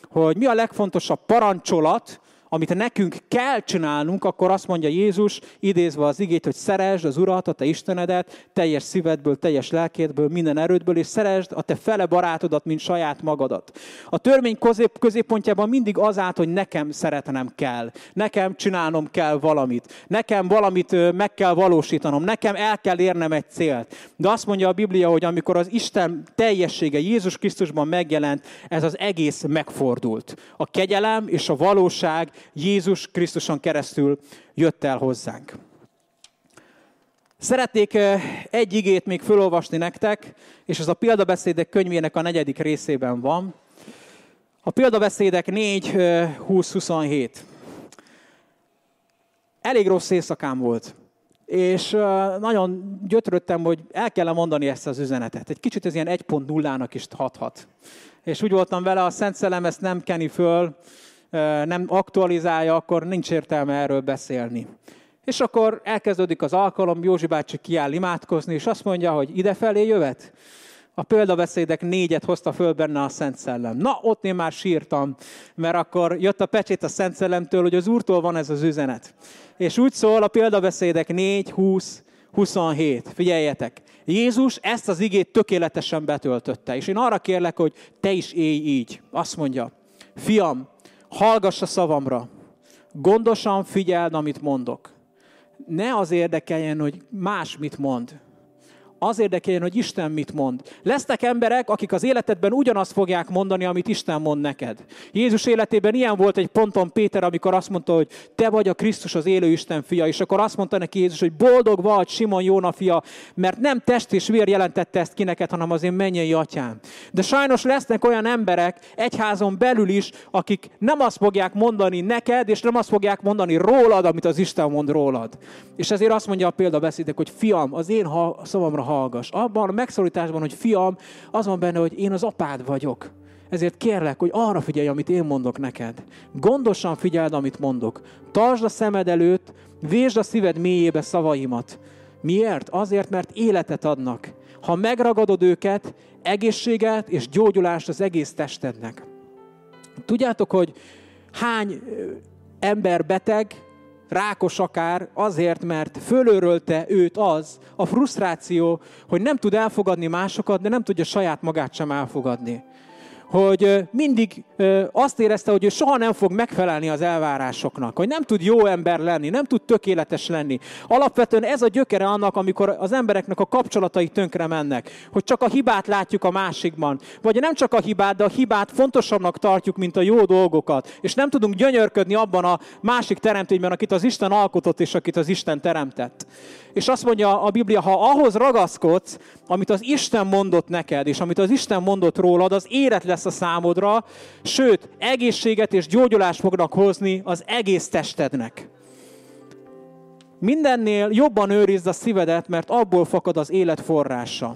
hogy mi a legfontosabb parancsolat, amit nekünk kell csinálnunk, akkor azt mondja Jézus, idézve az igét, hogy szeresd az Urat, a te Istenedet, teljes szívedből, teljes lelkédből, minden erődből, és szeresd a te fele barátodat, mint saját magadat. A törvény közép, középpontjában mindig az állt, hogy nekem szeretnem kell, nekem csinálnom kell valamit, nekem valamit meg kell valósítanom, nekem el kell érnem egy célt. De azt mondja a Biblia, hogy amikor az Isten teljessége Jézus Krisztusban megjelent, ez az egész megfordult. A kegyelem és a valóság Jézus Krisztuson keresztül jött el hozzánk. Szeretnék egy igét még felolvasni nektek, és ez a példabeszédek könyvének a negyedik részében van. A példabeszédek 4, 20, 27. Elég rossz éjszakám volt, és nagyon gyötröttem, hogy el kell mondani ezt az üzenetet. Egy kicsit ez ilyen 1.0-nak is hathat. És úgy voltam vele, a Szent Szellem ezt nem keni föl, nem aktualizálja, akkor nincs értelme erről beszélni. És akkor elkezdődik az alkalom, Józsi bácsi kiáll imádkozni, és azt mondja, hogy idefelé jövet. A példabeszédek négyet hozta föl benne a Szent Szellem. Na, ott én már sírtam, mert akkor jött a pecsét a Szent Szellemtől, hogy az Úrtól van ez az üzenet. És úgy szól a példabeszédek 4, 20, 27. Figyeljetek! Jézus ezt az igét tökéletesen betöltötte. És én arra kérlek, hogy te is élj így. Azt mondja, fiam, hallgass a szavamra, gondosan figyeld, amit mondok. Ne az érdekeljen, hogy más mit mond, az érdekeljen, hogy Isten mit mond. Lesznek emberek, akik az életedben ugyanazt fogják mondani, amit Isten mond neked. Jézus életében ilyen volt egy ponton Péter, amikor azt mondta, hogy te vagy a Krisztus, az élő Isten fia, és akkor azt mondta neki Jézus, hogy boldog vagy Simon Jóna fia, mert nem test és vér jelentette ezt ki neked, hanem az én mennyei atyám. De sajnos lesznek olyan emberek egyházon belül is, akik nem azt fogják mondani neked, és nem azt fogják mondani rólad, amit az Isten mond rólad. És ezért azt mondja a példabeszédek, hogy fiam, az én szavamra hallgass. Abban a megszólításban, hogy fiam, az van benne, hogy én az apád vagyok. Ezért kérlek, hogy arra figyelj, amit én mondok neked. Gondosan figyeld, amit mondok. Tartsd a szemed előtt, vésd a szíved mélyébe szavaimat. Miért? Azért, mert életet adnak. Ha megragadod őket, egészséget és gyógyulást az egész testednek. Tudjátok, hogy hány ember beteg, rákos akár, azért, mert fölőrölte őt az, a frusztráció, hogy nem tud elfogadni másokat, de nem tudja saját magát sem elfogadni hogy mindig azt érezte, hogy ő soha nem fog megfelelni az elvárásoknak, hogy nem tud jó ember lenni, nem tud tökéletes lenni. Alapvetően ez a gyökere annak, amikor az embereknek a kapcsolatai tönkre mennek, hogy csak a hibát látjuk a másikban, vagy nem csak a hibát, de a hibát fontosabbnak tartjuk, mint a jó dolgokat, és nem tudunk gyönyörködni abban a másik teremtésben, akit az Isten alkotott, és akit az Isten teremtett. És azt mondja a Biblia, ha ahhoz ragaszkodsz, amit az Isten mondott neked, és amit az Isten mondott rólad, az élet lesz a számodra, sőt, egészséget és gyógyulást fognak hozni az egész testednek. Mindennél jobban őrizd a szívedet, mert abból fakad az élet forrása.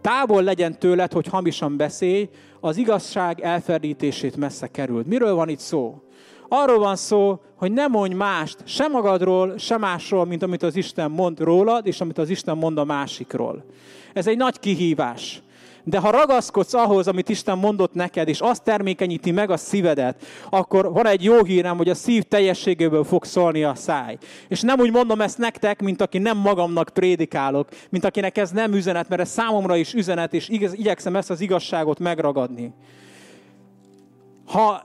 Távol legyen tőled, hogy hamisan beszélj, az igazság elferdítését messze került. Miről van itt szó? Arról van szó, hogy ne mondj mást, sem magadról, sem másról, mint amit az Isten mond rólad, és amit az Isten mond a másikról. Ez egy nagy kihívás. De ha ragaszkodsz ahhoz, amit Isten mondott neked, és azt termékenyíti meg a szívedet, akkor van egy jó hírem, hogy a szív teljességéből fog szólni a száj. És nem úgy mondom ezt nektek, mint aki nem magamnak prédikálok, mint akinek ez nem üzenet, mert ez számomra is üzenet, és igyekszem ezt az igazságot megragadni. Ha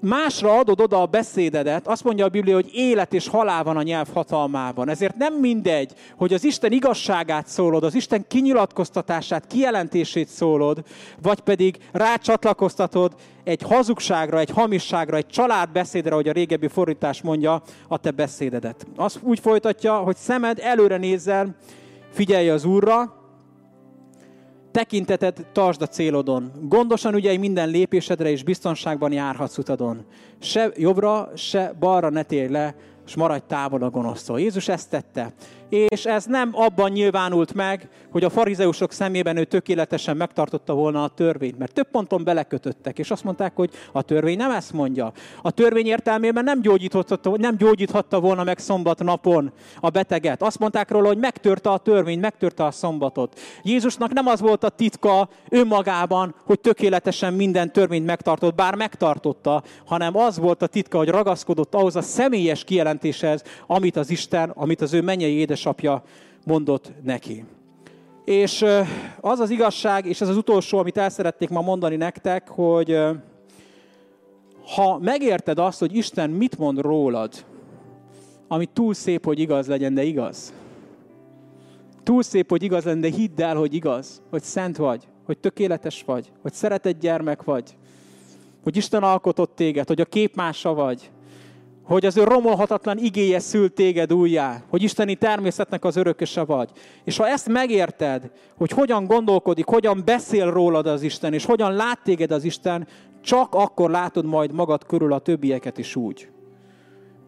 másra adod oda a beszédedet, azt mondja a Biblia, hogy élet és halál van a nyelv hatalmában. Ezért nem mindegy, hogy az Isten igazságát szólod, az Isten kinyilatkoztatását, kijelentését szólod, vagy pedig rácsatlakoztatod egy hazugságra, egy hamisságra, egy családbeszédre, ahogy a régebbi fordítás mondja, a te beszédedet. Azt úgy folytatja, hogy szemed előre nézzen, figyelj az Úrra, Tekinteted tartsd a célodon. Gondosan ügyelj minden lépésedre, és biztonságban járhatsz utadon. Se jobbra, se balra ne térj le, és maradj távol a gonosztól. Jézus ezt tette. És ez nem abban nyilvánult meg, hogy a farizeusok szemében ő tökéletesen megtartotta volna a törvényt, mert több ponton belekötöttek, és azt mondták, hogy a törvény nem ezt mondja. A törvény értelmében nem gyógyíthatta, nem gyógyíthatta volna meg szombat napon a beteget. Azt mondták róla, hogy megtörte a törvényt, megtörte a szombatot. Jézusnak nem az volt a titka önmagában, hogy tökéletesen minden törvényt megtartott, bár megtartotta, hanem az volt a titka, hogy ragaszkodott ahhoz a személyes kijelentéshez, amit az Isten, amit az ő mennyei édesapja mondott neki. És az az igazság, és ez az utolsó, amit el szeretnék ma mondani nektek, hogy ha megérted azt, hogy Isten mit mond rólad, ami túl szép, hogy igaz legyen, de igaz. Túl szép, hogy igaz legyen, de hidd el, hogy igaz, hogy szent vagy, hogy tökéletes vagy, hogy szeretett gyermek vagy, hogy Isten alkotott téged, hogy a képmása vagy, hogy az ő romolhatatlan igéje szült téged újjá, hogy isteni természetnek az örököse vagy. És ha ezt megérted, hogy hogyan gondolkodik, hogyan beszél rólad az Isten, és hogyan lát téged az Isten, csak akkor látod majd magad körül a többieket is úgy.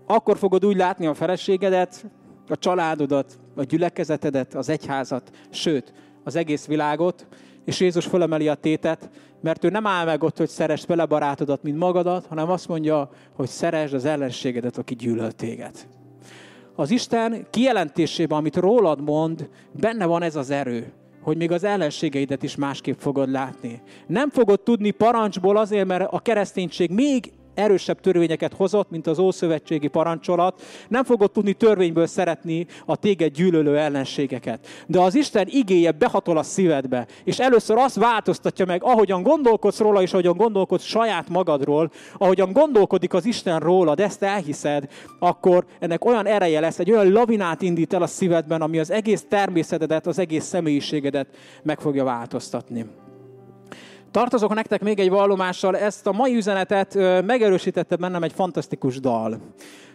Akkor fogod úgy látni a feleségedet, a családodat, a gyülekezetedet, az egyházat, sőt, az egész világot, és Jézus fölemeli a tétet, mert ő nem áll meg ott, hogy szeresd vele barátodat, mint magadat, hanem azt mondja, hogy szeresd az ellenségedet, aki gyűlöl téged. Az Isten kijelentésében, amit rólad mond, benne van ez az erő, hogy még az ellenségeidet is másképp fogod látni. Nem fogod tudni parancsból azért, mert a kereszténység még erősebb törvényeket hozott, mint az Ószövetségi parancsolat. Nem fogod tudni törvényből szeretni a téged gyűlölő ellenségeket. De az Isten igéje behatol a szívedbe, és először azt változtatja meg, ahogyan gondolkodsz róla, és ahogyan gondolkodsz saját magadról, ahogyan gondolkodik az Isten rólad, ezt elhiszed, akkor ennek olyan ereje lesz, egy olyan lavinát indít el a szívedben, ami az egész természetedet, az egész személyiségedet meg fogja változtatni. Tartozok nektek még egy vallomással, ezt a mai üzenetet megerősítette bennem egy fantasztikus dal,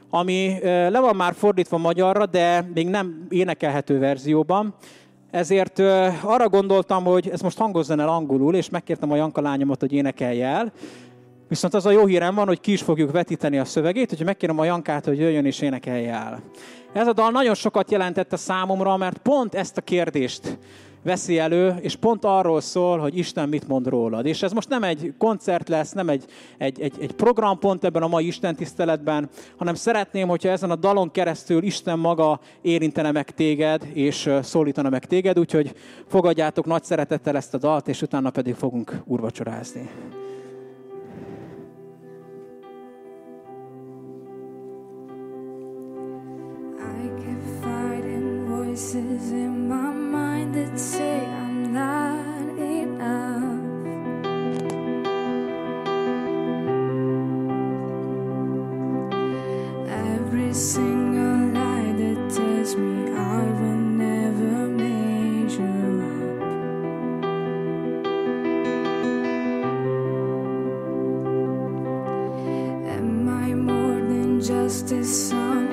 ami le van már fordítva magyarra, de még nem énekelhető verzióban. Ezért arra gondoltam, hogy ez most hangozzon el angolul, és megkértem a Janka lányomat, hogy énekelje el. Viszont az a jó hírem van, hogy ki is fogjuk vetíteni a szövegét, úgyhogy megkérem a Jankát, hogy jöjjön és énekelje el. Ez a dal nagyon sokat jelentett a számomra, mert pont ezt a kérdést veszi elő, és pont arról szól, hogy Isten mit mond rólad. És ez most nem egy koncert lesz, nem egy, egy, egy, egy programpont ebben a mai Isten tiszteletben, hanem szeretném, hogyha ezen a dalon keresztül Isten maga érintene meg téged, és szólítana meg téged, úgyhogy fogadjátok nagy szeretettel ezt a dalt, és utána pedig fogunk urvacsorázni. voices in that say I'm not enough. Every single lie that tells me I will never measure up. Am I more than just a song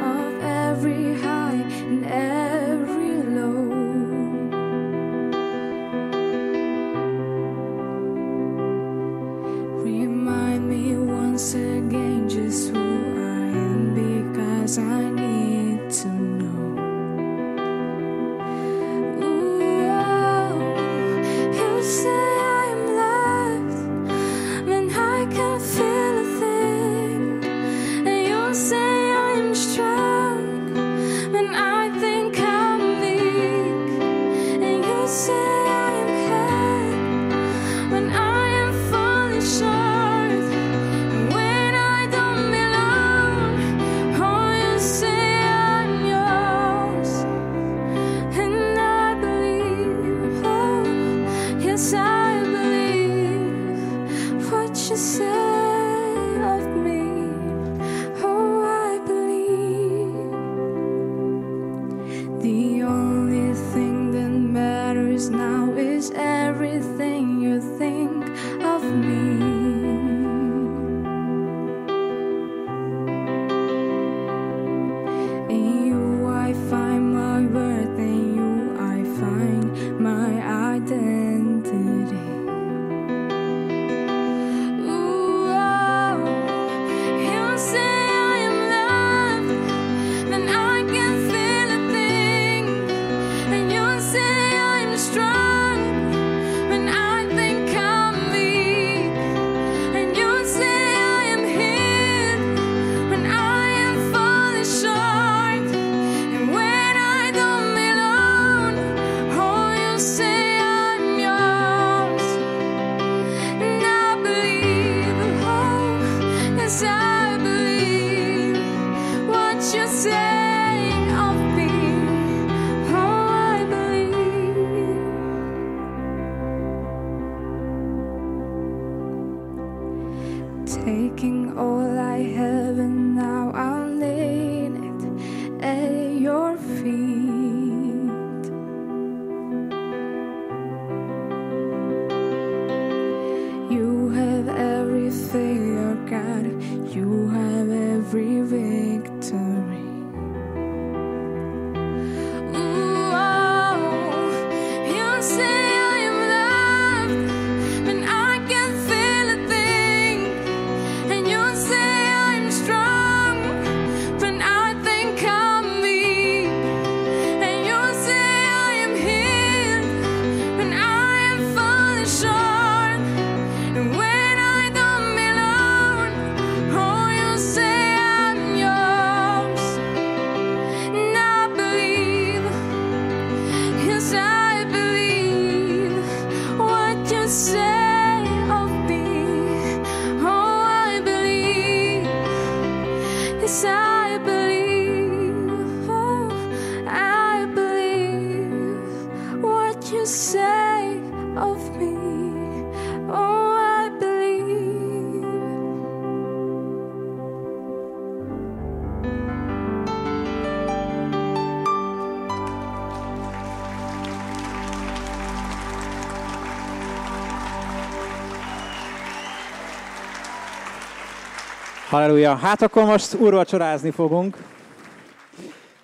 disciple. Halleluja. Hát akkor most úrvacsorázni fogunk.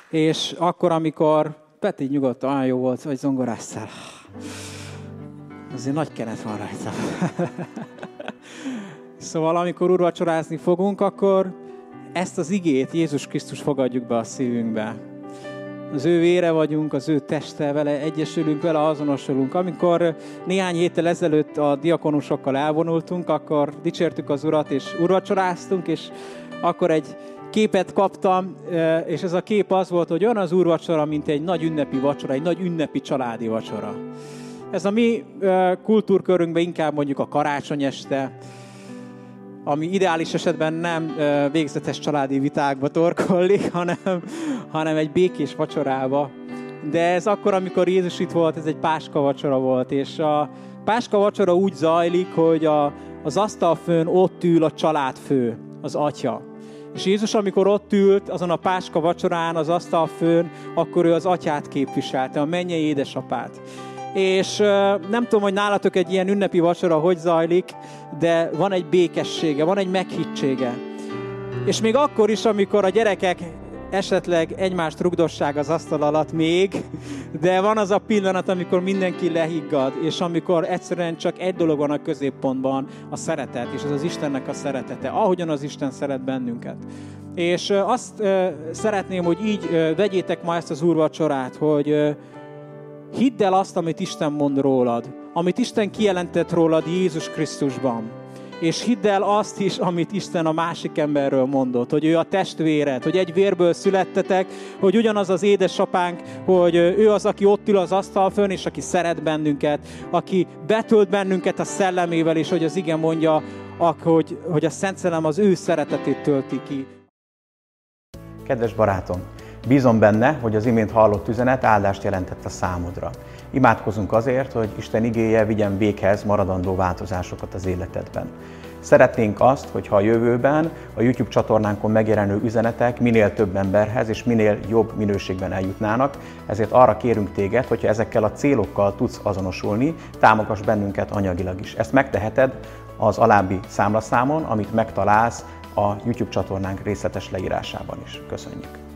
És akkor, amikor Peti nyugodtan, olyan jó volt, hogy zongoráztál. Azért nagy kenet van rajta. szóval, amikor úrvacsorázni fogunk, akkor ezt az igét Jézus Krisztus fogadjuk be a szívünkbe. Az ő vére vagyunk, az ő teste, vele egyesülünk, vele azonosulunk. Amikor néhány héttel ezelőtt a diakonusokkal elvonultunk, akkor dicsértük az Urat, és urvacsoráztunk, és akkor egy képet kaptam, eh, és ez a kép az volt, hogy olyan az úrvacsora, mint egy nagy ünnepi vacsora, egy nagy ünnepi családi vacsora. Ez a mi eh, kultúrkörünkben inkább mondjuk a karácsony este, ami ideális esetben nem végzetes családi vitákba torkollik, hanem, hanem egy békés vacsorába. De ez akkor, amikor Jézus itt volt, ez egy páska vacsora volt, és a páska vacsora úgy zajlik, hogy a, az asztalfőn ott ül a családfő, az atya. És Jézus, amikor ott ült azon a páska vacsorán, az asztalfőn, akkor ő az atyát képviselte, a mennyei édesapát. És nem tudom, hogy nálatok egy ilyen ünnepi vacsora hogy zajlik, de van egy békessége, van egy meghittsége. És még akkor is, amikor a gyerekek esetleg egymást rugdossák az asztal alatt még, de van az a pillanat, amikor mindenki lehiggad, és amikor egyszerűen csak egy dolog van a középpontban, a szeretet, és ez az Istennek a szeretete, ahogyan az Isten szeret bennünket. És azt szeretném, hogy így vegyétek ma ezt az úrvacsorát, hogy hidd el azt, amit Isten mond rólad, amit Isten kijelentett rólad Jézus Krisztusban és hidd el azt is, amit Isten a másik emberről mondott, hogy ő a testvéred, hogy egy vérből születtetek, hogy ugyanaz az édesapánk, hogy ő az, aki ott ül az asztal fönn, és aki szeret bennünket, aki betölt bennünket a szellemével, és hogy az igen mondja, hogy, hogy a Szent Szellem az ő szeretetét tölti ki. Kedves barátom, bízom benne, hogy az imént hallott üzenet áldást jelentett a számodra. Imádkozunk azért, hogy Isten igéje vigyen véghez maradandó változásokat az életedben. Szeretnénk azt, hogyha a jövőben a YouTube csatornánkon megjelenő üzenetek minél több emberhez és minél jobb minőségben eljutnának, ezért arra kérünk téged, hogyha ezekkel a célokkal tudsz azonosulni, támogass bennünket anyagilag is. Ezt megteheted az alábbi számlaszámon, amit megtalálsz a YouTube csatornánk részletes leírásában is. Köszönjük!